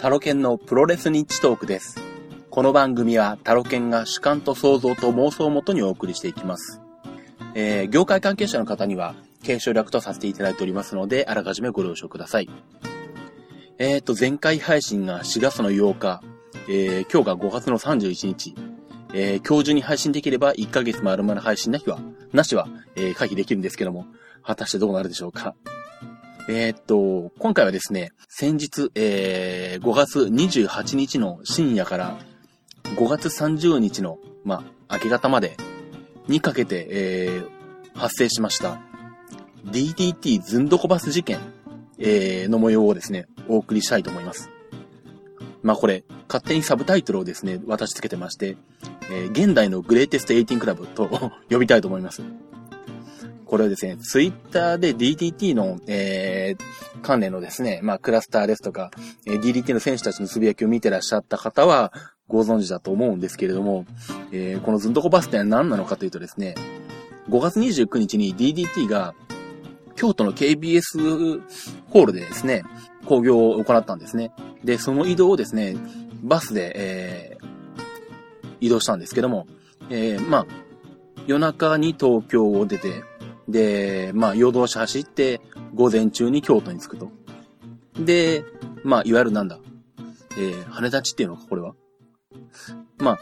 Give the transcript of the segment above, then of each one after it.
タロケンのプロレスニッチトークです。この番組はタロケンが主観と想像と妄想をもとにお送りしていきます。えー、業界関係者の方には、継承略とさせていただいておりますので、あらかじめご了承ください。えっ、ー、と、前回配信が4月の8日、えー、今日が5月の31日、えー、今日中に配信できれば1ヶ月丸々配信な日は、なしは、えー、回避できるんですけども、果たしてどうなるでしょうか。えー、っと、今回はですね、先日、えー、5月28日の深夜から5月30日の、まあ、明け方までにかけて、えー、発生しました DDT ずんどこバス事件、えー、の模様をですね、お送りしたいと思います。まあこれ、勝手にサブタイトルをですね、渡し付けてまして、えー、現代のグレイテスト18クラブと呼びたいと思います。これはですね、ツイッターで DDT の、えー、関連のですね、まあ、クラスターですとか、えー、DDT の選手たちのつぶやきを見てらっしゃった方は、ご存知だと思うんですけれども、えー、このずんどこバスっては何なのかというとですね、5月29日に DDT が、京都の KBS ホールでですね、工業を行ったんですね。で、その移動をですね、バスで、えー、移動したんですけども、えー、まあ、夜中に東京を出て、で、まあ、夜通し走って、午前中に京都に着くと。で、まあ、いわゆるなんだ、えー、羽立ちっていうのか、これは。まあ、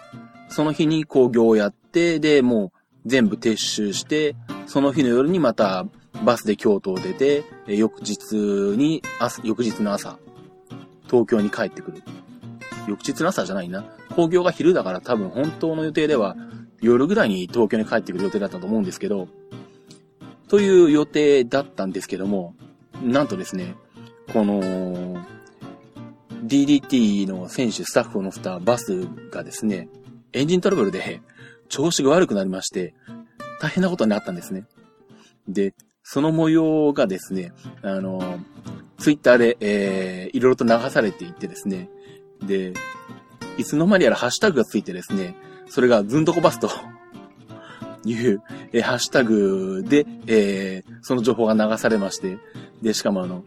その日に工業をやって、で、もう全部撤収して、その日の夜にまたバスで京都を出て、え翌日に、朝、翌日の朝、東京に帰ってくる。翌日の朝じゃないな。工業が昼だから多分本当の予定では夜ぐらいに東京に帰ってくる予定だったと思うんですけど、という予定だったんですけども、なんとですね、この、DDT の選手、スタッフを乗せたバスがですね、エンジントラブルで調子が悪くなりまして、大変なことになったんですね。で、その模様がですね、あの、ツイッターで、えー、いろいろと流されていってですね、で、いつの間にやらハッシュタグがついてですね、それがずんとこバスという、えー、ハッシュタグで、えー、その情報が流されまして、で、しかもあの、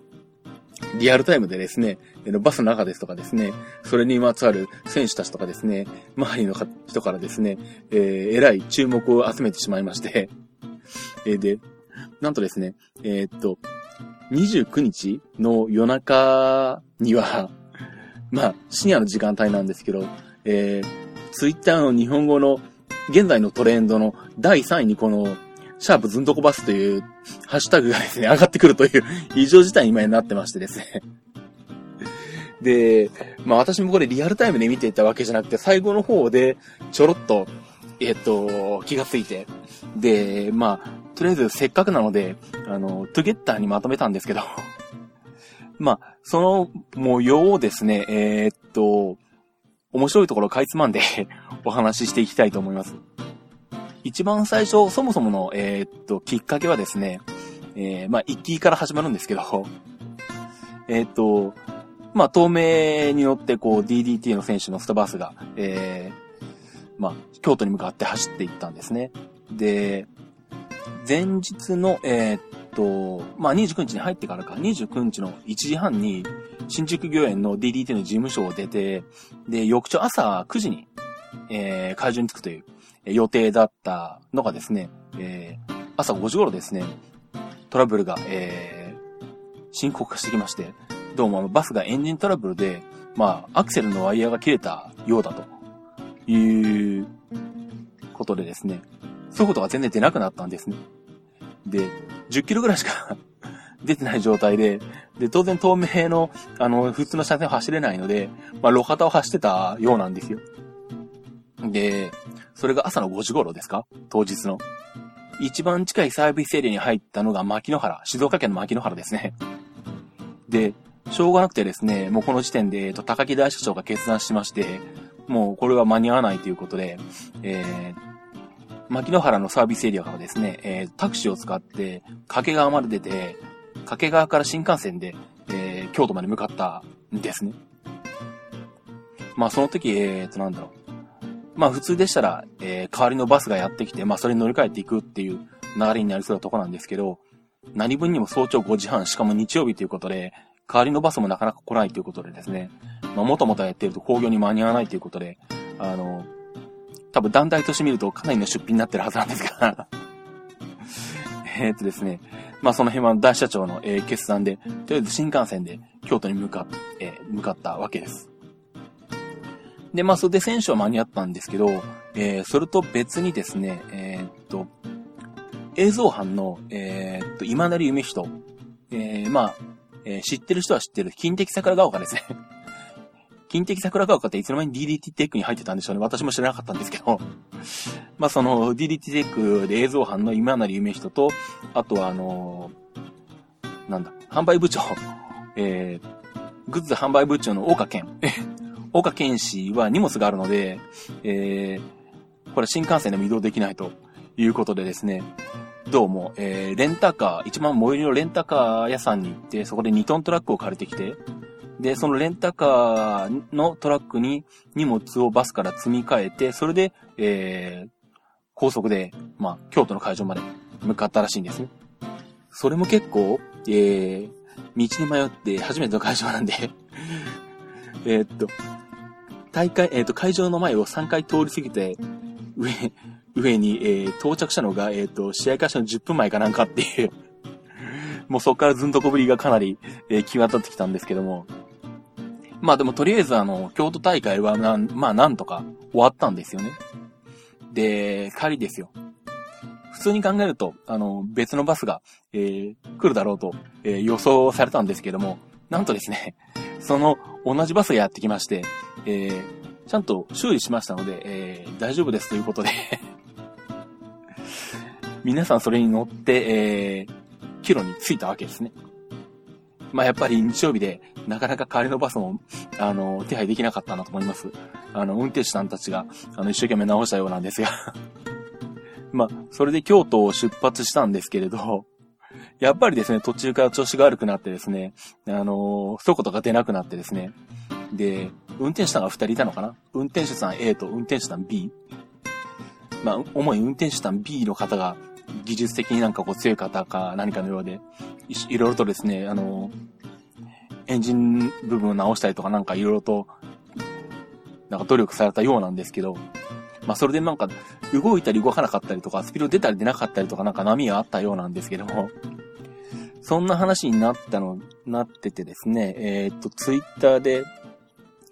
リアルタイムでですね、バスの中ですとかですね、それにまつわる選手たちとかですね、周りの人からですね、えー、えらい注目を集めてしまいまして、えー、で、なんとですね、えー、っと、29日の夜中には、まあ、深夜の時間帯なんですけど、えー、ツイッターの日本語の現在のトレンドの第3位にこの、シャープずんとこバスというハッシュタグがですね、上がってくるという異常事態に今になってましてですね。で、まあ私もこれリアルタイムで見ていたわけじゃなくて、最後の方でちょろっと、えっ、と、気がついて。で、まあ、とりあえずせっかくなので、あの、トゥゲッターにまとめたんですけど まあ、その模様をですね、えー、っと、面白いところをかいつまんで お話ししていきたいと思います。一番最初、そもそもの、えー、っと、きっかけはですね、えー、まあ、一気から始まるんですけど、えー、っと、まあ、東名によって、こう、DDT の選手のスタバースが、えー、まあ、京都に向かって走っていったんですね。で、前日の、えー、っと、まあ、29日に入ってからか、29日の1時半に、新宿御苑の DDT の事務所を出て、で、翌朝朝9時に、えー、会場に着くという予定だったのがですね、えー、朝5時頃ですね、トラブルが、えー、深刻化してきまして、どうもあのバスがエンジントラブルで、まあ、アクセルのワイヤーが切れたようだと。いうことでですね、そういうことが全然出なくなったんですね。で、10キロぐらいしか 出てない状態で、で、当然透明の、あの、普通の車線を走れないので、まあ、路肩を走ってたようなんですよ。で、それが朝の5時頃ですか？当日の。一番近いサービスエリアに入ったのが牧野原、静岡県の牧野原ですね。で、しょうがなくてですね、もうこの時点で、えっと、高木大社長が決断しまして、もうこれは間に合わないということで、えー、牧野原のサービスエリアからですね、えー、タクシーを使って、掛川まで出て、掛川から新幹線で、えー、京都まで向かったんですね。まあその時、えーと、なんだろう。まあ普通でしたら、えー、代わりのバスがやってきて、まあそれに乗り換えていくっていう流れになりそうなとこなんですけど、何分にも早朝5時半、しかも日曜日ということで、代わりのバスもなかなか来ないということでですね、まあ、もともとやってると工業に間に合わないということで、あの、多分団体として見るとかなりの出費になってるはずなんですが。えっとですね、まあその辺は大社長の、えー、決断で、とりあえず新幹線で京都に向かっ、えー、向かったわけです。で、まあそれで選手は間に合ったんですけど、えー、それと別にですね、えー、っと、映像班の、えー、っと、今成夢人、えー、まあ、えー、知ってる人は知ってる、金的桜ヶ丘ですね金的桜ヶ丘っていつの間に DDT テックに入ってたんでしょうね。私も知らなかったんですけど まあその DDT テックで映像班の今成夢人と、あとはあのー、なんだ、販売部長、えー、グッズ販売部長の岡健。岡健氏は荷物があるので、えー、これ新幹線でも移動できないということでですね、どうも、えー、レンタカー、一番最寄りのレンタカー屋さんに行って、そこで2トントラックを借りてきて、で、そのレンタカーのトラックに荷物をバスから積み替えて、それで、えー、高速で、まあ、京都の会場まで向かったらしいんですね。それも結構、えー、道に迷って初めての会場なんで えっと、大会、えっ、と、会場の前を3回通り過ぎて、上、上に、えー、到着したのが、えっ、と、試合開始の10分前かなんかっていう もうそこからずんどこぶりがかなり、えー、際立ってきたんですけども。まあでもとりあえずあの、京都大会はなん、まあなんとか終わったんですよね。で、帰りですよ。普通に考えると、あの、別のバスが、えー、来るだろうと、えー、予想されたんですけども、なんとですね、その同じバスがやってきまして、えー、ちゃんと修理しましたので、えー、大丈夫ですということで 皆さんそれに乗って、えー、帰路に着いたわけですね。まあやっぱり日曜日でなかなか帰りのバスも、あの、手配できなかったなと思います。あの、運転手さんたちが、あの、一生懸命直したようなんですが まあ、それで京都を出発したんですけれど、やっぱりですね、途中から調子が悪くなってですね、あのー、一言が出なくなってですね、で、運転手さんが二人いたのかな？運転手さん A と運転手さん B。まあ、主に運転手さん B の方が技術的になんかこう強い方か何かのようで、いいろいろとですね、あの、エンジン部分を直したりとかなんかいろいろと、なんか努力されたようなんですけど、まあそれでなんか動いたり動かなかったりとか、スピード出たり出なかったりとかなんか波があったようなんですけども、そんな話になったの、なっててですね、えー、っと、ツイッターで、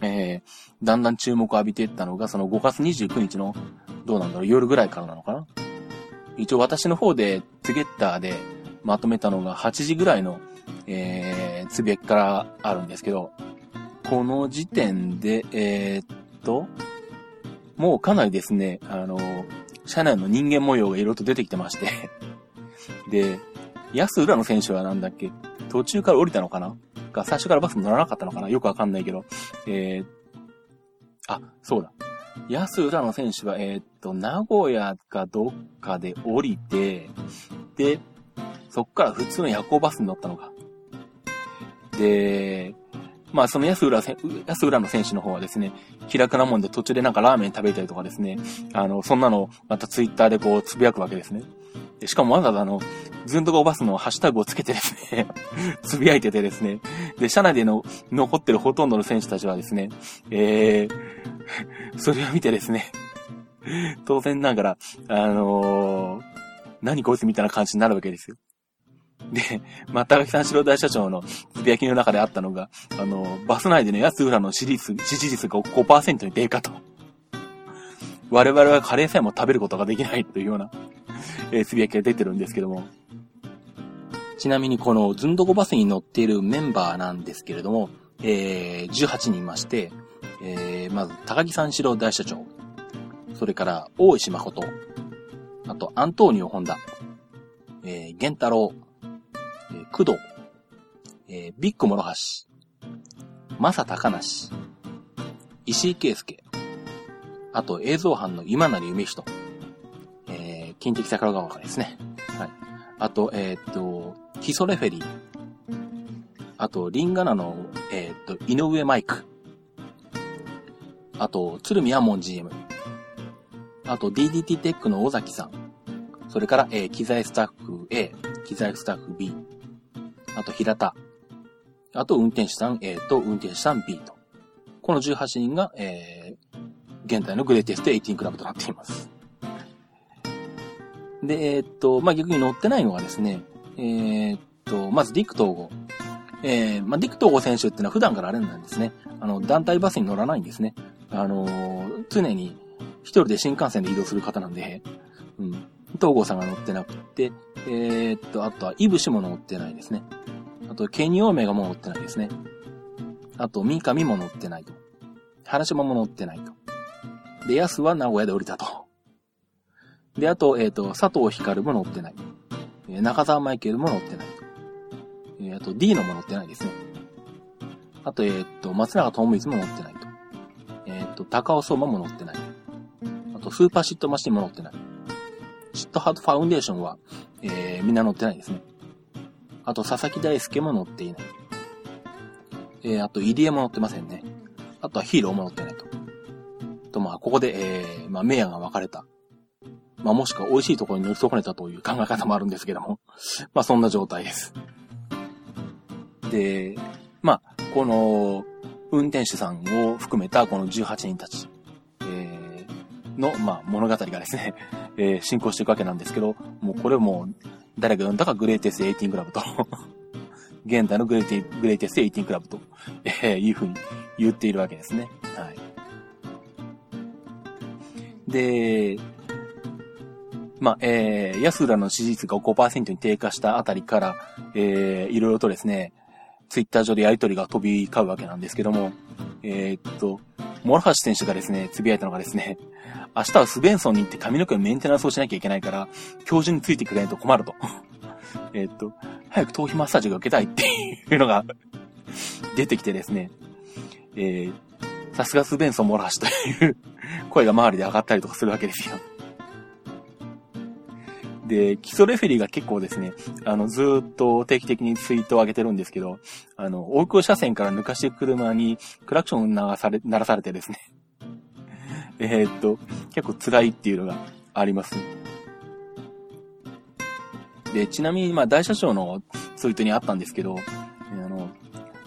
えー、だんだん注目を浴びていったのが、その5月29日の、どうなんだろう、夜ぐらいからなのかな？一応私の方で、ツゲッターでまとめたのが8時ぐらいの、えー、つぶやきからあるんですけど、この時点で、えー、っと、もうかなりですね、あの、車内の人間模様がいろいろと出てきてまして で、安浦の選手はなんだっけ途中から降りたのかな？か、最初からバス乗らなかったのかな？よくわかんないけど。えー、あ、そうだ。安浦の選手は、えー、っと、名古屋かどっかで降りて、で、そっから普通の夜行バスに乗ったのか。で、まあその安浦、安浦の選手の方はですね、気楽なもんで途中でなんかラーメン食べたりとかですね、あの、そんなのまたツイッターでこうつぶやくわけですね。でしかもわざわざあの、ずんとこバスのハッシュタグをつけてですね つぶやいててですね、で、車内での残ってるほとんどの選手たちはですね、えー、それを見てですね、当然ながら、あのー、何こいつみたいな感じになるわけですよ。で、まあ、高木三四郎大社長のつぶやきの中であったのが、あの、バス内での安浦の支持率、支持率が5%に低下と。我々はカレーさえも食べることができないというような、えー、つぶやきが出てるんですけども。ちなみにこのズンドコバスに乗っているメンバーなんですけれども、えー、18人いまして、えー、まず、高木三四郎大社長。それから、大石誠。あと、アントーニオ・ホンダ。えー、玄太郎。えー、工藤、えー、ビッグ諸橋、マサ高梨、石井圭介、あと映像班の今成夢人、えー、金敵桜川からですね。はい。あと、えー、っと、基礎レフェリー、あと、リンガナの、えー、っと、井上マイク、あと、鶴見アモン GM、あと、DDT テックの尾崎さん、それから、えー、機材スタッフ A、機材スタッフ B、あと平田。あと運転手さん A と運転手さん B と。この18人が、えー、現在のグレイテスト18クラブとなっています。で、えー、っと、まあ、逆に乗ってないのがですね、えー、っと、まずディック統合。えー、まあ、ディック統合選手っていうのは普段からあれなんですね。あの、団体バスに乗らないんですね。あのー、常に一人で新幹線で移動する方なんで、うん。東郷さんが乗ってなくて、えー、っと、あとは、イブシも乗ってないですね。あと、ケニオーメガも乗ってないですね。あと、ミカミも乗ってないと。原島も乗ってないと。で、ヤスは名古屋で降りたと。で、あと、えっ、と、佐藤光も乗ってない。え中澤マイケルも乗ってないと。えあと、ディーノも乗ってないですね。あと、えっ、と、松永智光も乗ってないと。えっ、と、高尾相馬も乗ってない。あと、スーパーシットマシンも乗ってない。シットハートファウンデーションは、えー、みんな乗ってないですね。あと、佐々木大輔も乗っていない。えー、あと、入江も乗ってませんね。あとはヒーローも乗ってないと。と、まあ、ここで、えー、まあ、明夜が分かれた。まあ、もしくは美味しいところに乗り損ねたという考え方もあるんですけども。まあ、そんな状態です。で、まあ、この、運転手さんを含めたこの18人たち、えー、の、まあ、物語がですね、えー、進行していくわけなんですけど、もうこれも誰が読んだかグレイテス18クラブと 現代のグレイテグレイテス18クラブと、えー、いうふうに言っているわけですね。はい。で、まあ、えー、安浦の支持率が5%に低下したあたりから、えー、いろいろとですね、ツイッター上でやりとりが飛び交うわけなんですけども、えー、っと、諸橋選手がですね、つぶやいたのがですね、明日はスベンソンに行って髪の毛のメンテナンスをしなきゃいけないから、教授についてくれないと困ると。えっと、早く頭皮マッサージが受けたいっていうのが出てきてですね、えー、さすがスベンソン諸橋という声が周りで上がったりとかするわけですよ。で、基礎レフェリーが結構ですね、あの、ずっと定期的にツイートを上げてるんですけど、あの、大久車線から抜かしていく車にクラクションを流され、鳴らされてですね、え、っと、結構辛いっていうのがあります。で、ちなみに、まあ、大社長のツイートにあったんですけど、あの、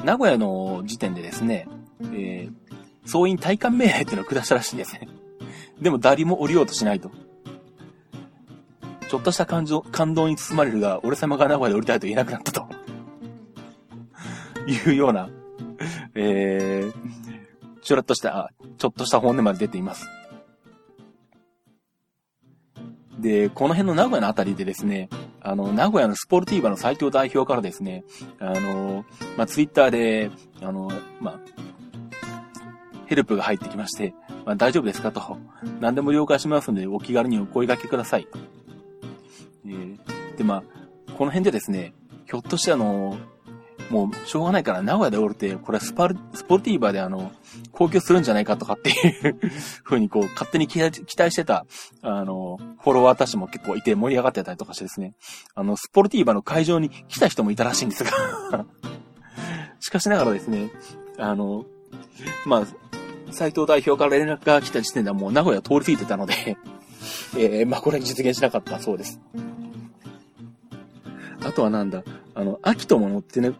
名古屋の時点でですね、えー、総員体感命令っていうのを下したらしいんですね。でも誰も降りようとしないと。ちょっとした感情、感動に包まれるが、俺様が名古屋で降りたいと言えなくなったと。いうような、えー、ちょろっとした、ちょっとした本音まで出ています。で、この辺の名古屋のあたりでですね、あの、名古屋のスポルティーバの斎藤代表からですね、あの、まあ、ツイッターで、あの、まあ、ヘルプが入ってきまして、まあ、大丈夫ですかと。何でも了解しますので、お気軽にお声掛けください。えー、で、まあ、この辺でですね、ひょっとしてあの、もう、しょうがないから名古屋で降りて、これはスパル、スポルティーバーであの、公共するんじゃないかとかっていう ふうにこう、勝手に期待してた、あの、フォロワーたちも結構いて盛り上がってたりとかしてですね、あの、スポルティーバーの会場に来た人もいたらしいんですが。しかしながらですね、あの、まあ、斎藤代表から連絡が来た時点ではもう名古屋通り過ぎてたのでえー、まあこれ実現しなかったそうです。あとはなんだ、あの、秋とも乗ってね、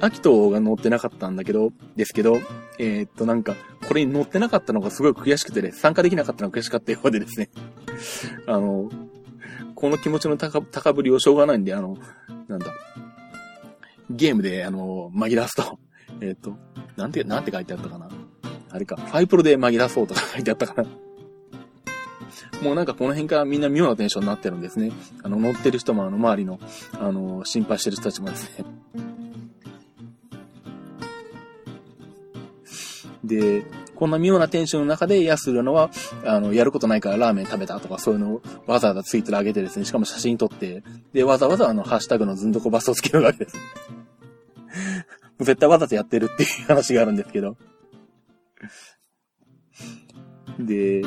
秋とが乗ってなかったんだけど、ですけど、えー、っとなんか、これに乗ってなかったのがすごい悔しくてね、参加できなかったのが悔しかったようでですね。あの、この気持ちの高高ぶりをしょうがないんで、あの、なんだ、ゲームで、あの、紛らわすと、えー、っと、なんて、なんて書いてあったかな。あれか、ファイプロで紛らわそうとか書いてあったかな。もうなんかこの辺からみんな妙なテンションになってるんですね。あの、乗ってる人もあの、周りの、あの、心配してる人たちもですね。で、こんな妙なテンションの中で安るのは、あの、やることないからラーメン食べたとかそういうのをわざわざツイートで上げてですね、しかも写真撮って、で、わざわざあの、ハッシュタグのずんどこバスをつけるわけです。絶対わざとやってるっていう話があるんですけど。で、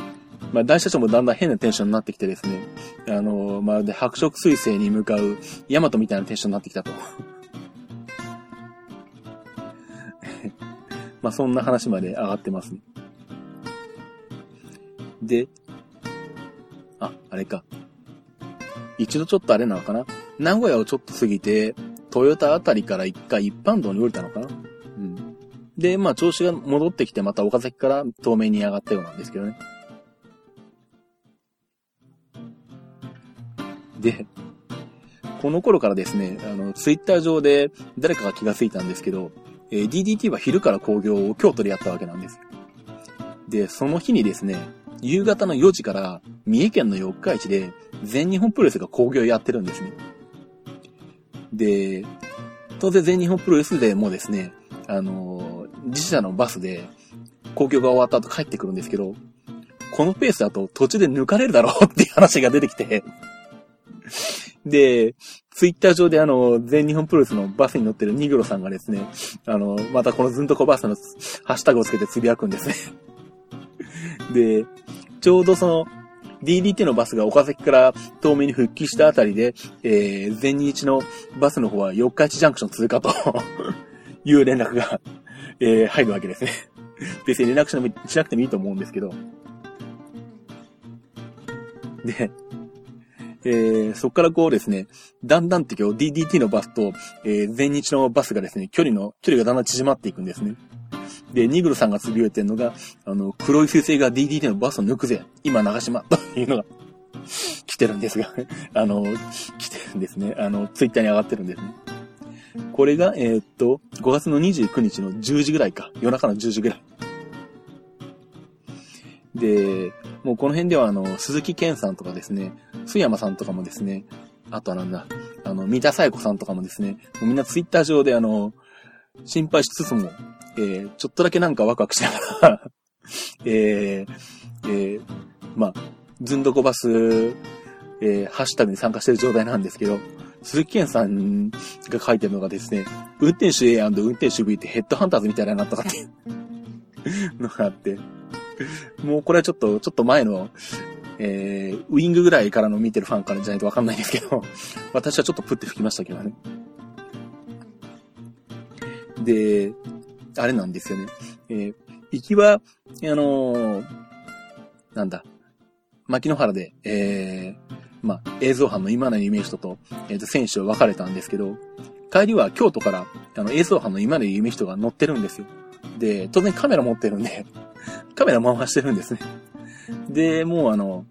まあ、大社長もだんだん変なテンションになってきてですね、あの、まるで白色彗星に向かうヤマトみたいなテンションになってきたと。まあ、そんな話まで上がってますね。で、あ、あれか。一度ちょっとあれなのかな名古屋をちょっと過ぎて、トヨタあたりから一回一般道に降りたのかなうん。で、まあ調子が戻ってきてまた岡崎から東名に上がったようなんですけどね。で、この頃からですね、あの、ツイッター上で誰かが気がついたんですけど、えー、DDT は昼から工業を京都でやったわけなんです。で、その日にですね、夕方の4時から三重県の四日市で全日本プロレスが工業やってるんですね。で、当然全日本プロレスでもですね、あの、自社のバスで工業が終わった後帰ってくるんですけど、このペースだと途中で抜かれるだろうっていう話が出てきて で、ツイッター上であの、全日本プロレスのバスに乗ってるニグロさんがですね、あの、またこのずんとこバスのハッシュタグをつけてつぶやくんですね で、ちょうどその、DDT のバスが岡崎から東名に復帰したあたりで、えー、全日のバスの方は四日市ジャンクション通過と いう連絡が、えー、入るわけですね。別に連絡しなくてもいいと思うんですけど。で、えー、そこからこうですね、だんだんって今日 DDT のバスと、えー、全日のバスがですね、距離の、距離がだんだん縮まっていくんですね。で、ニグルさんがつぶやいてるのが、あの、黒い彗星が DDT のバスを抜くぜ今長島というのが来てるんですが あの、来てるんですね。あの、ツイッターに上がってるんですね。これが、えー、っと、5月の29日の10時ぐらいか。夜中の10時ぐらい。で、もうこの辺ではあの、鈴木健さんとかですね、須山さんとかもですね、あとはなんだ、あの、三田彩子さんとかもですね、もうみんなツイッター上であの、心配しつつも、えー、ちょっとだけなんかワクワクしながら えー、えー、まあ、ずんどこバス、えー、ハッシュタグに参加してる状態なんですけど、鈴木健さんが書いてるのがですね、運転手 A& 運転手 B ってヘッドハンターズみたいななったかっていうのがあって、もうこれはちょっと、ちょっと前の、えー、ウィングぐらいからの見てるファンからじゃないとわかんないんですけど、私はちょっとプって吹きましたけどね。で、あれなんですよね。えー、行きは、あのー、なんだ、牧野原で、えー、まあ、映像班の今の夢人と、えっ、ー、と、選手は別れたんですけど、帰りは京都から、あの、映像班の今の夢人が乗ってるんですよ。で、当然カメラ持ってるんで、カメラ回してるんですね。で、もうあの、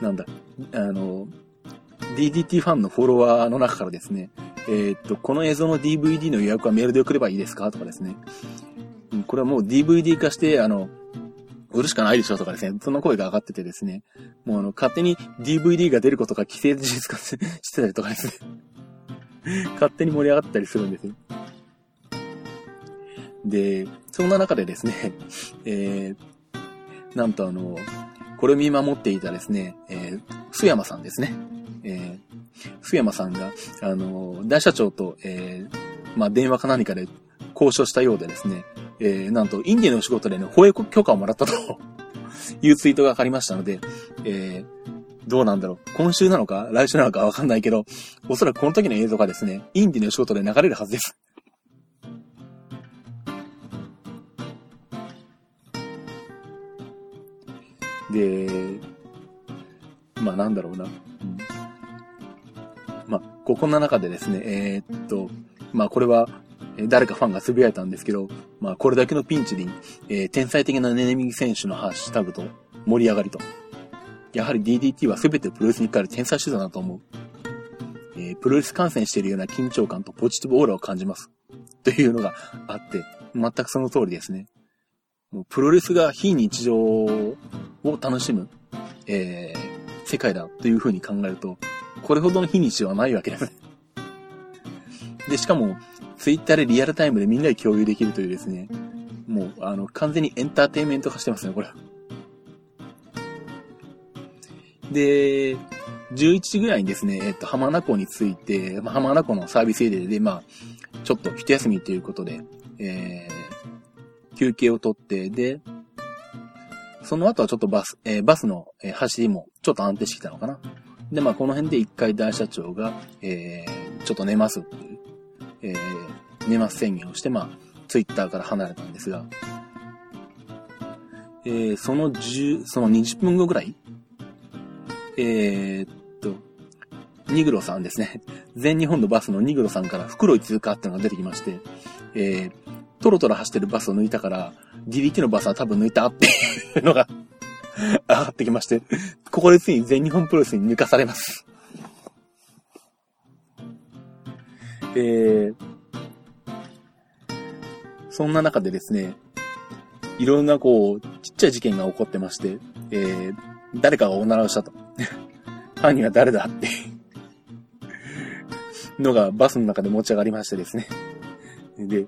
なんだ、あの、DDT ファンのフォロワーの中からですね、えー、っと、この映像の DVD の予約はメールで送ればいいですか？とかですね。これはもう DVD 化して、あの、売るしかないでしょ？とかですね、その声が上がっててですね、もうあの、勝手に DVD が出ることが規制事実化 してたりとかですね、勝手に盛り上がったりするんですよ。で、そんな中でですね、えー、なんとあの、これを見守っていたですね、えー、須山さんですね。えー、須山さんが、あの、大社長と、えー、まあ、電話か何かで交渉したようでですね、えー、なんと、インディの仕事でね、保育許可をもらったと いうツイートがありましたので、えー、どうなんだろう。今週なのか来週なのかわかんないけど、おそらくこの時の映像がですね、インディの仕事で流れるはずです。で、まあなんだろうな。うん、まあ、ここの中でですね、えー、っと、まあこれは、誰かファンが呟いたんですけど、まあこれだけのピンチに、えー、天才的なネネミギ選手のハッシュタグと盛り上がりと。やはり DDT は全てプロレスに変わる天才手段だと思う。えー、プロレス観戦しているような緊張感とポジティブオーラを感じます。というのがあって、全くその通りですね。もうプロレスが非日常を楽しむ、えー、世界だというふうに考えると、これほどの非日常はないわけです。で、しかも、ツイッターでリアルタイムでみんなで共有できるというですね、もう、あの、完全にエンターテインメント化してますね、これ。で、11時ぐらいにですね、えっと、浜名湖について、まあ、浜名湖のサービスエリアで、まあ、ちょっと一休みということで、えー、休憩をとって、で、その後はちょっとバス、えー、バスの、走りもちょっと安定してきたのかな。で、まあこの辺で一回大社長が、えー、ちょっと寝ますっていう、えー、寝ます宣言をして、まあ、ツイッターから離れたんですが、えー、その10、その20分後ぐらい、えー、っと、ニグロさんですね。全日本のバスのニグロさんから袋井通過っていうのが出てきまして、えー、トロトロ走ってるバスを抜いたから、DDT のバスは多分抜いたっていう のが上がってきまして、ここでついに全日本プロレスに抜かされます。えー、そんな中でですね、いろんなこう、ちっちゃい事件が起こってまして、えー、誰かがおならをしたと。犯人は誰だってのがバスの中で持ち上がりましてですね。で、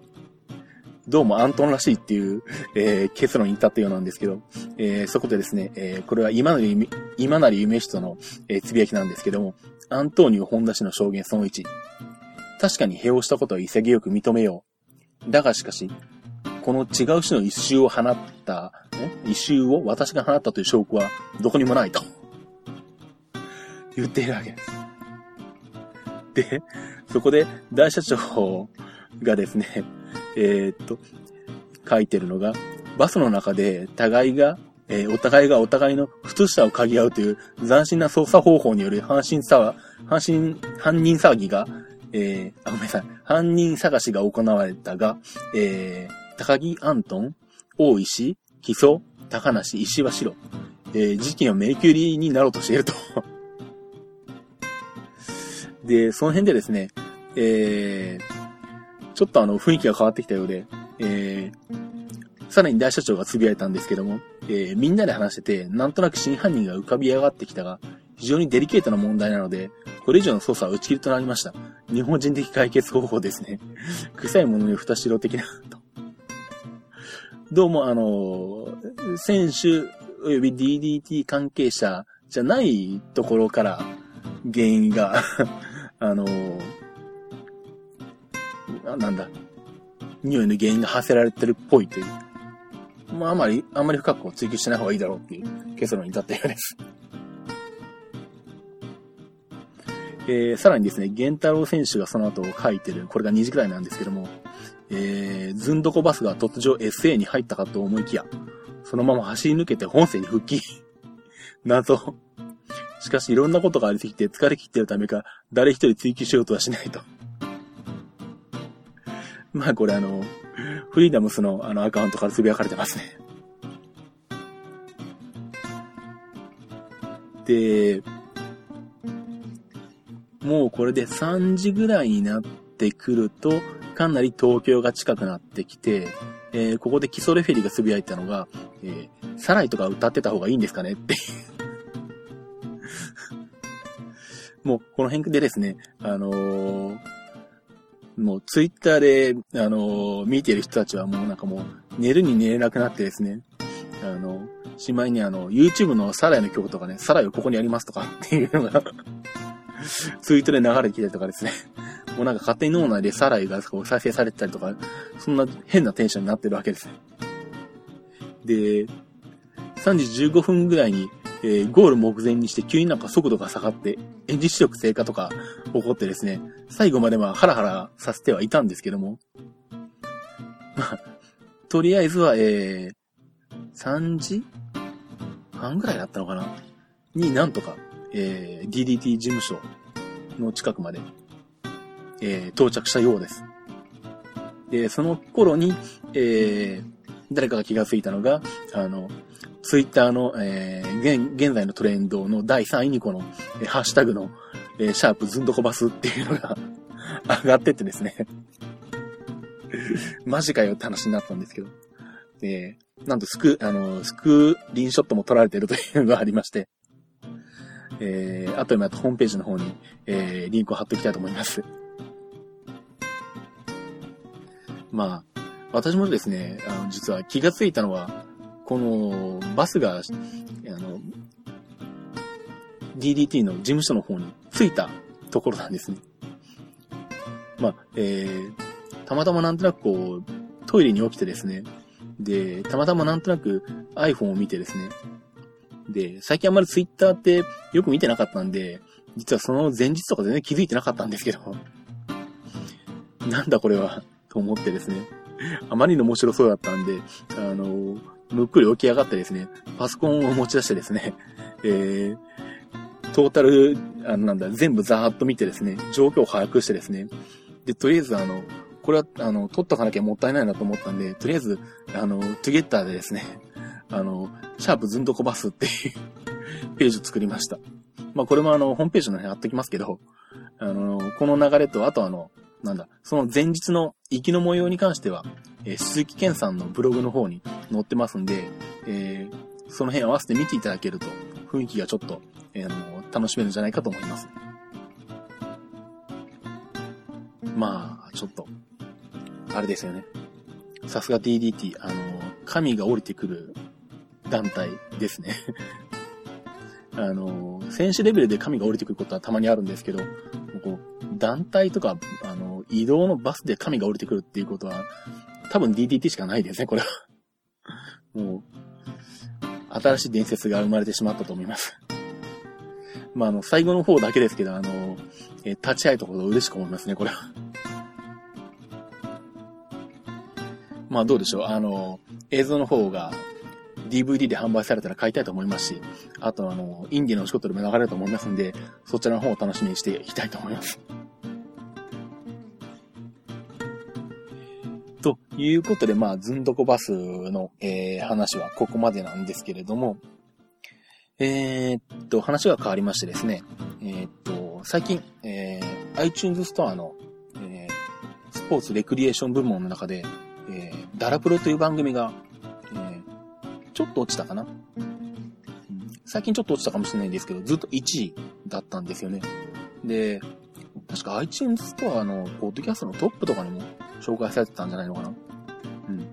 どうもアントンらしいっていう、えー、結論に至ったようなんですけど、えー、そこでですね、えー、これは今成今成夢人の、えー、つぶやきなんですけども、アントーニオ本田氏の証言その1。確かに併用したことは潔く認めよう。だがしかし、この違う種の一周を放った、一周を私が放ったという証拠はどこにもないと。言っているわけです。で、そこで大社長がですね、えー、っと、書いてるのが、バスの中で互いが、えー、お互いがお互いの靴下を嗅ぎ合うという斬新な操作方法による犯人騒、犯人、犯人騒ぎが、えー、あ、ごめんなさい。犯人探しが行われたが、えー、高木アントン、大石、木曽、高梨、石橋城、えー、事件を迷宮入りになろうとしているとで、その辺でですね、えー、ちょっとあの、雰囲気が変わってきたようで、えー、さらに大社長が呟いたんですけども、えー、みんなで話してて、なんとなく真犯人が浮かび上がってきたが、非常にデリケートな問題なので、これ以上の捜査は打ち切りとなりました。日本人的解決方法ですね。臭いものに蓋しろ的なとどうもあの、選手及び DDT 関係者じゃないところから原因が あのなんだ、匂いの原因が発せられてるっぽいという。まあ、あまり、あまり深く追求しない方がいいだろうっていう結論に至ったようです。えー、さらにですね、源太郎選手がその後書いてる、これが2時くらいなんですけども、えー、ずんどこバスが突如 SA に入ったかと思いきや、そのまま走り抜けて本線に復帰。謎。しかしいろんなことがありすぎて疲れ切ってるためか、誰一人追求しようとはしないと。まあこれあの、フリーダムスのあのアカウントから呟かれてますね。で、もうこれで3時ぐらいになってくると、かなり東京が近くなってきて、えー、ここで基礎レフェリーが呟いたのが、えー、サライとか歌ってた方がいいんですかねって もう、この辺でですね、あのー、もう、ツイッターで、あの、見てる人たちはもうなんかもう、寝るに寝れなくなってですね、あの、しまいにあの、YouTube のサライの曲とかね、サライをここにありますとかっていうのが ツイートで流れてきたりとかですね。もうなんか勝手に脳内でサライがこう再生されてたりとか、そんな変なテンションになってるわけですね。で、3時15分ぐらいにえー、ゴール目前にして急になんか速度が下がって、エンジン出力低下とか起こってですね、最後まではハラハラさせてはいたんですけども、まあ、とりあえずは、えー、3時半ぐらいだったのかな？になんとか、えー、DDT 事務所の近くまで、えー、到着したようです。で、その頃に、えー、誰かが気がついたのが、あの、ツイッターの、えー、現、現在のトレンドの第3位にこの、えー、ハッシュタグの、えー、シャープずんどこバスっていうのが 上がってってですね マジかよって話になったんですけど。えー、なんとスク、あの、スクリーンショットも撮られてるというのがありまして、えー、あとでまたホームページの方に、えー、リンクを貼っておきたいと思います。まあ、私もですね、あの、実は気がついたのは、このバスが、あの、DDT の事務所の方に着いたところなんですね。まあ、えー、たまたまなんとなくこう、トイレに起きてですね、で、たまたまなんとなく iPhone を見てですね、で、最近あんまり Twitter ってよく見てなかったんで、実はその前日とか全然気づいてなかったんですけど、なんだこれは、と思ってですね、あまりに面白そうだったんで、あの、むっくり起き上がってですね、パソコンを持ち出してですね、えー、トータル、あの、なんだ、全部ざーっと見てですね、状況を把握してですね、で、とりあえずあの、これは、あの、取っとかなきゃもったいないなと思ったんで、とりあえず、あの、トゥゲッターでですね、あの、シャープずんどこバスっていう ページを作りました。まあ、これもあの、ホームページの辺貼っときますけど、あの、この流れと、あとあの、なんだ、その前日の行きの模様に関しては、えー、鈴木健さんのブログの方に載ってますんで、えー、その辺合わせて見ていただけると、雰囲気がちょっと、えー、の楽しめるんじゃないかと思います。まあ、ちょっと、あれですよね。さすが DDT、あの、神が降りてくる団体ですね。あの、選手レベルで神が降りてくることはたまにあるんですけど、こう、団体とか、あの、移動のバスで神が降りてくるっていうことは、多分 DDT しかないですね、これは。もう、新しい伝説が生まれてしまったと思います。まあ、あの、最後の方だけですけど、あの、え立ち会えたこと嬉しく思いますね、これは。まあ、どうでしょう。あの、映像の方が DVD で販売されたら買いたいと思いますし、あとあの、インディのお仕事でも流れると思いますんで、そちらの方を楽しみにしていきたいと思います。ということで、まあ、ずんどこバスの、えー、話はここまでなんですけれども、えー、っと、話が変わりましてですね、えー、っと、最近、えー、iTunes ストアの、えー、スポーツレクリエーション部門の中で、えー、ダラプロという番組がえちょっと落ちたかな、最近ちょっと落ちたかもしれないんですけど、ずっと1位だったんですよね。で、確か iTunes ストアのポッドキャストのトップとかにも紹介されてたんじゃないのかな？うん。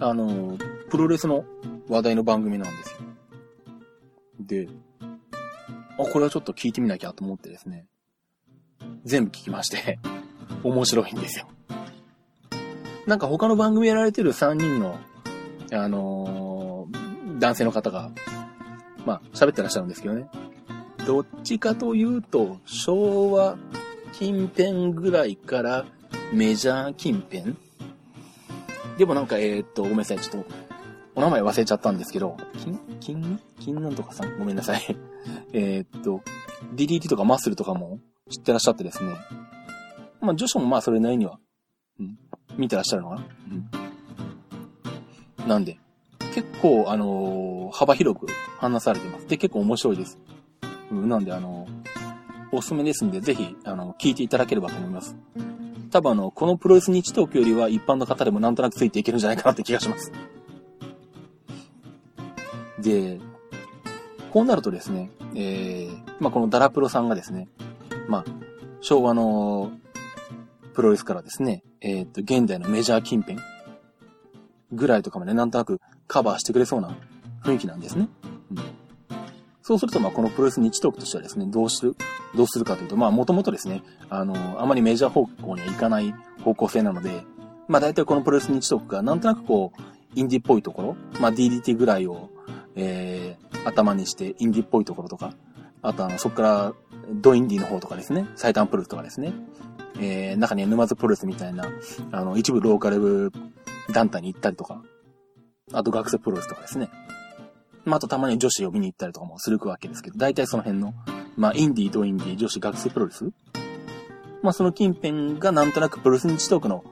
あの、プロレスの話題の番組なんですよ。で、あ、これはちょっと聞いてみなきゃと思ってですね、全部聞きまして 面白いんですよ。なんか他の番組やられてる3人の、あの男性の方が、まあ、喋ってらっしゃるんですけどね。どっちかというと、昭和近辺ぐらいからメジャー近辺？でもなんか、えー、っと、ごめんなさい。ちょっと、お名前忘れちゃったんですけど、金、金、金なんとかさん？ごめんなさい。えっと、DDT とかマッスルとかも知ってらっしゃってですね。まあ、女子もまあそれなりには、うん、見てらっしゃるのかな？うん。なんで、結構、あのー、幅広く話されてます。で、結構面白いです。うん、なんで、あのー、おすすめですんで、ぜひ、あの、聞いていただければと思います。多分あの、このプロレス日トークよりは一般の方でもなんとなくついていけるんじゃないかなって気がします。で、こうなるとですね、えー、まあ、このダラプロさんがですね、まあ、昭和のプロレスからですね、えっ、と、現代のメジャー近辺ぐらいとかまでなんとなくカバーしてくれそうな雰囲気なんですね。そうすると、まあ、このプロレス日トークとしてはですね、どうする、どうするかというと、まあ、もともとですね、あの、あまりメジャー方向にはいかない方向性なので、まあ、大体このプロレス日トークがなんとなくこう、インディっぽいところ、まあ、DDT ぐらいを、えー、頭にしてインディっぽいところとか、あとあの、そこから、ドインディの方とかですね、最短プロレスとかですね、えー、中には沼津プロレスみたいな、あの、一部ローカル団体に行ったりとか、あと学生プロレスとかですね。まあ、あとたまに女子を見に行ったりとかもするわけですけど、大体その辺の、まあ、インディーとインディー、女子学生プロレス？まあ、その近辺がなんとなくプロレス日トークの、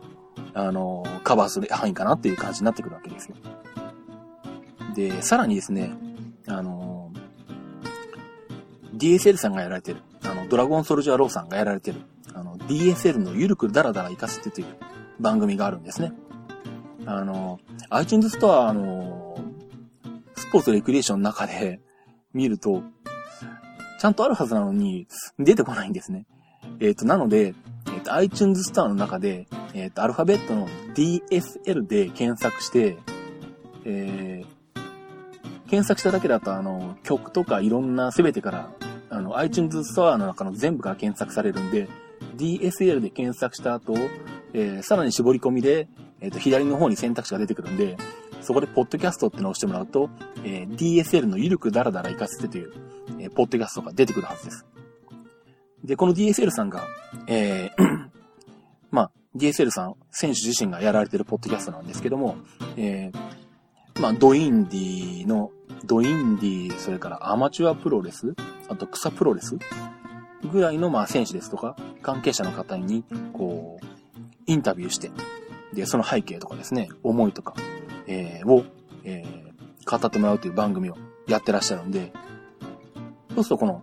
あのー、カバーする範囲かなっていう感じになってくるわけですよ。で、さらにですね、あのー、DSL さんがやられてる、あの、ドラゴンソルジャーローさんがやられてる、あの、DSL のゆるくダラダラ行かせてという番組があるんですね。あの、iTunes ストア、あの、スポーツレクリエーションの中で見ると、ちゃんとあるはずなのに、出てこないんですね。えっ、ー、と、なので、えっ、ー、と、iTunes ストアの中で、えっ、ー、と、アルファベットの DSL で検索して、えー、検索しただけだと、あの、曲とかいろんな全てから、あの、iTunes ストアの中の全部から検索されるんで、DSL で検索した後、えー、さらに絞り込みで、えっ、と、左の方に選択肢が出てくるんで、そこで、ポッドキャストってのを押してもらうと、えー、DSL のゆるくだらだら行かせてという、えー、ポッドキャストが出てくるはずです。で、この DSL さんが、えー まあ、DSL さん、選手自身がやられてるポッドキャストなんですけども、えー、まあ、ドインディの、ドインディ、それからアマチュアプロレス、あと草プロレスぐらいの、まあ、選手ですとか、関係者の方に、こう、インタビューして、で、その背景とかですね、思いとか、えー、を、えー、語ってもらうという番組をやってらっしゃるんで、そうするとこの、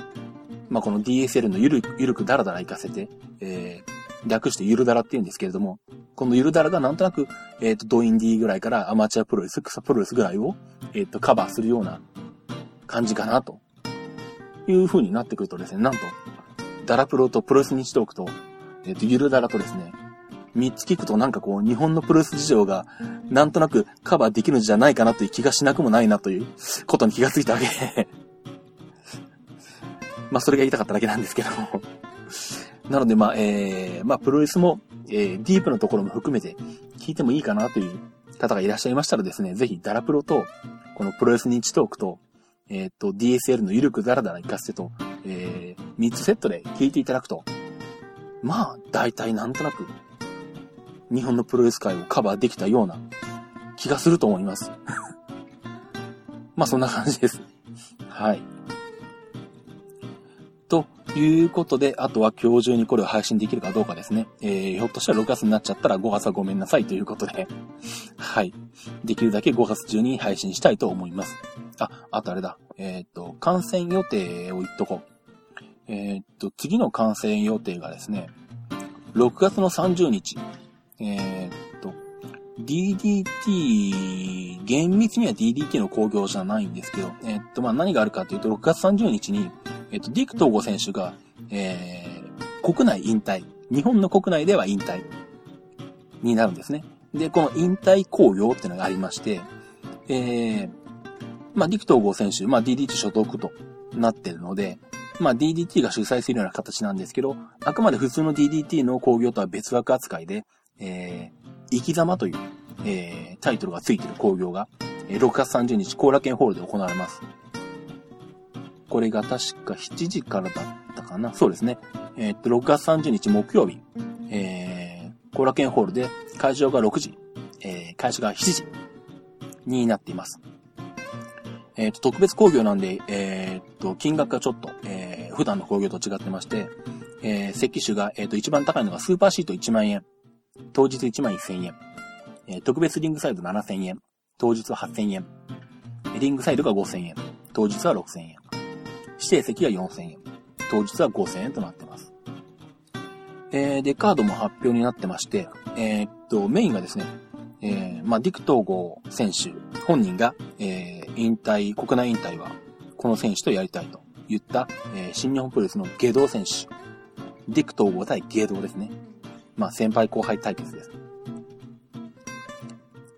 まあ、この DSL のゆるゆるくだらだら行かせて、えー、略してゆるだらって言うんですけれども、このゆるだらがなんとなく、えっ、ー、と、ドインディーぐらいからアマチュアプロレス、草プロレスぐらいを、えっ、ー、と、カバーするような感じかな、という風になってくるとですね、なんと、ダラプロとプロレス日トークと、えっ、ー、と、ゆるだらとですね、三つ聞くとなんかこう、日本のプロレス事情が、なんとなくカバーできるんじゃないかなという気がしなくもないなということに気がついたわけ。まあ、それが言いたかっただけなんですけども。なので、まあ、えー、まあ、プロレスも、えー、ディープなところも含めて聞いてもいいかなという方がいらっしゃいましたらですね、ぜひ、ダラプロと、このプロレス日トークと、えっ、ー、と、DSL のゆるくだらだら行かせてと、えー、3つセットで聞いていただくと、まあ、大体なんとなく、日本のプロレス界をカバーできたような気がすると思います。まあ、そんな感じです。はい。ということで、あとは今日中にこれを配信できるかどうかですね。えー、ひょっとしたら6月になっちゃったら5月はごめんなさいということで、はい。できるだけ5月中に配信したいと思います。あ、あとあれだ。えっ、ー、と、観戦予定を言っとこう。えっ、ー、と、次の観戦予定がですね、6月の30日。えっ、と、DDT、厳密には DDT の工業じゃないんですけど、えっ、と、まあ、何があるかというと、6月30日に、えっ、と、ディクトーゴ選手が、えー、国内引退。日本の国内では引退になるんですね。で、この引退工業っていうのがありまして、えー、まあ、ディクトーゴ選手、まあ、DDT 所属となってるので、まあ、DDT が主催するような形なんですけど、あくまで普通の DDT の工業とは別枠扱いで、えー、生き様という、えー、タイトルがついている工業が、え、6月30日、後楽園ホールで行われます。これが確か7時からだったかな？そうですね。えー、っと、6月30日木曜日、えー、後楽園ホールで会場が6時、えー、開始が7時になっています。えっ、と、特別工業なんで、えっ、と、金額がちょっと、えー、普段の工業と違ってまして、えー、石種が、えっ、と、一番高いのがスーパーシート1万円。当日1万1000円。え、特別リングサイド7000円。当日は8000円。リングサイドが5000円。当日は6000円。指定席が4000円。当日は5000円となってます。えー、で、カードも発表になってまして、えー、っと、メインがですね、えー、まあ、ディク統合選手本人が、えー、引退、国内引退は、この選手とやりたいと言った、えー、新日本プロレスの下道選手。ディク統合対下道ですね。まあ、先輩後輩対決です。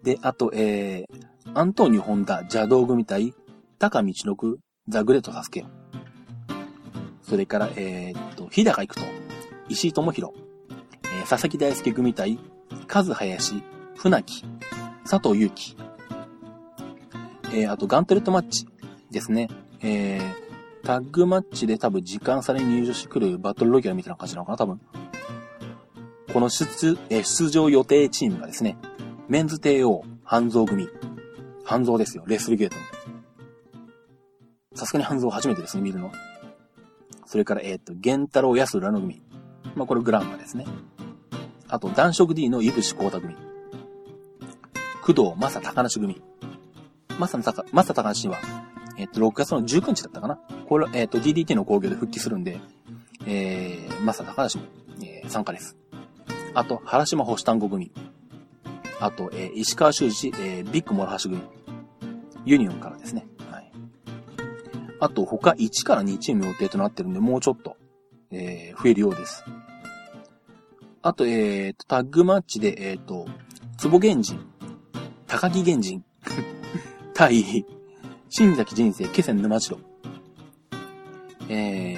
で、あと、えー、アントニオ・ホンダ邪道組対高道のくザ・グレート・サスケ。それから、えー、っと、日高行くと、石井智弘、えー、佐々木大輔組対、和林、船木、佐藤祐樹。えー、あと、ガントレットマッチですね。えー、タッグマッチで多分時間差で入場してくるバトルロギャルみたいな感じなのかな、多分。この出、え、出場予定チームがですね、メンズ帝王、半蔵組。半蔵ですよ、レスルゲートの。さすがに半蔵初めてですね、見るの。それから、えっ、ー、と、玄太郎安浦の組。まあ、これグランマですね。あと、男色 D の井伏光太組。工藤正高梨組。正高、正高梨は、えっ、ー、と、6月の19日だったかな。これ、えっ、ー、と、DDT の工業で復帰するんで、えー、正高梨も、えー、参加です。あと、原島星単語組。あと、えー、石川修司、えー、ビッグモラハシ組。ユニオンからですね。はいあと他1から2チーム予定となってるんで、もうちょっと、えー、増えるようです。あと、えー、タッグマッチで、えっ、ー、と、坪源人、高木源人、対、新崎人生、気仙沼城。えー、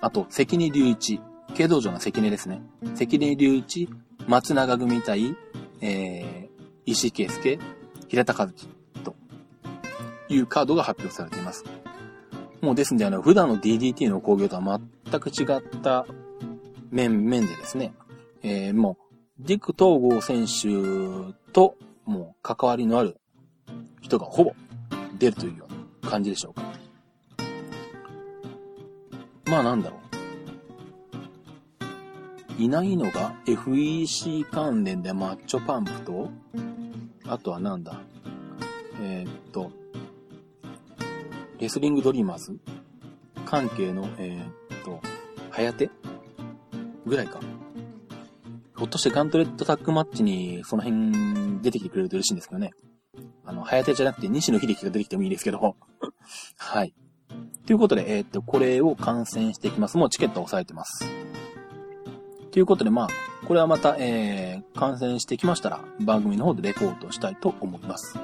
あと、関根隆一、軽道場の関根ですね。関根隆一、松永組対、えー、石井圭介、平田和樹というカードが発表されています。もうですんで、あの、普段の DDT の工業とは全く違った面、面でですね、えー、もう、ディック統合選手と、もう、関わりのある人がほぼ出るというような感じでしょうか。まあなんだろう。いないのが FEC 関連でマッチョパンプと、あとはなんだえー、っと、レスリングドリーマーズ？関係の、えー、っと、はやてぐらいか。ひょっとしてガントレットタックマッチにその辺出てきてくれると嬉しいんですけどね。あの、はやてじゃなくて西野秀樹が出てきてもいいですけど。はい。ということで、えー、っと、これを観戦していきます。もうチケット押さえてます。ということで、まあ、これはまた、えー、観戦してきましたら、番組の方でレポートしたいと思います。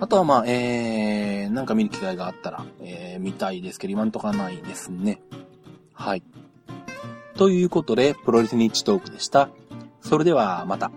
あとはまあ、えー、なんか見る機会があったら、えー、見たいですけど、今んとこないですね。はい。ということで、プロレスニッチトークでした。それでは、また。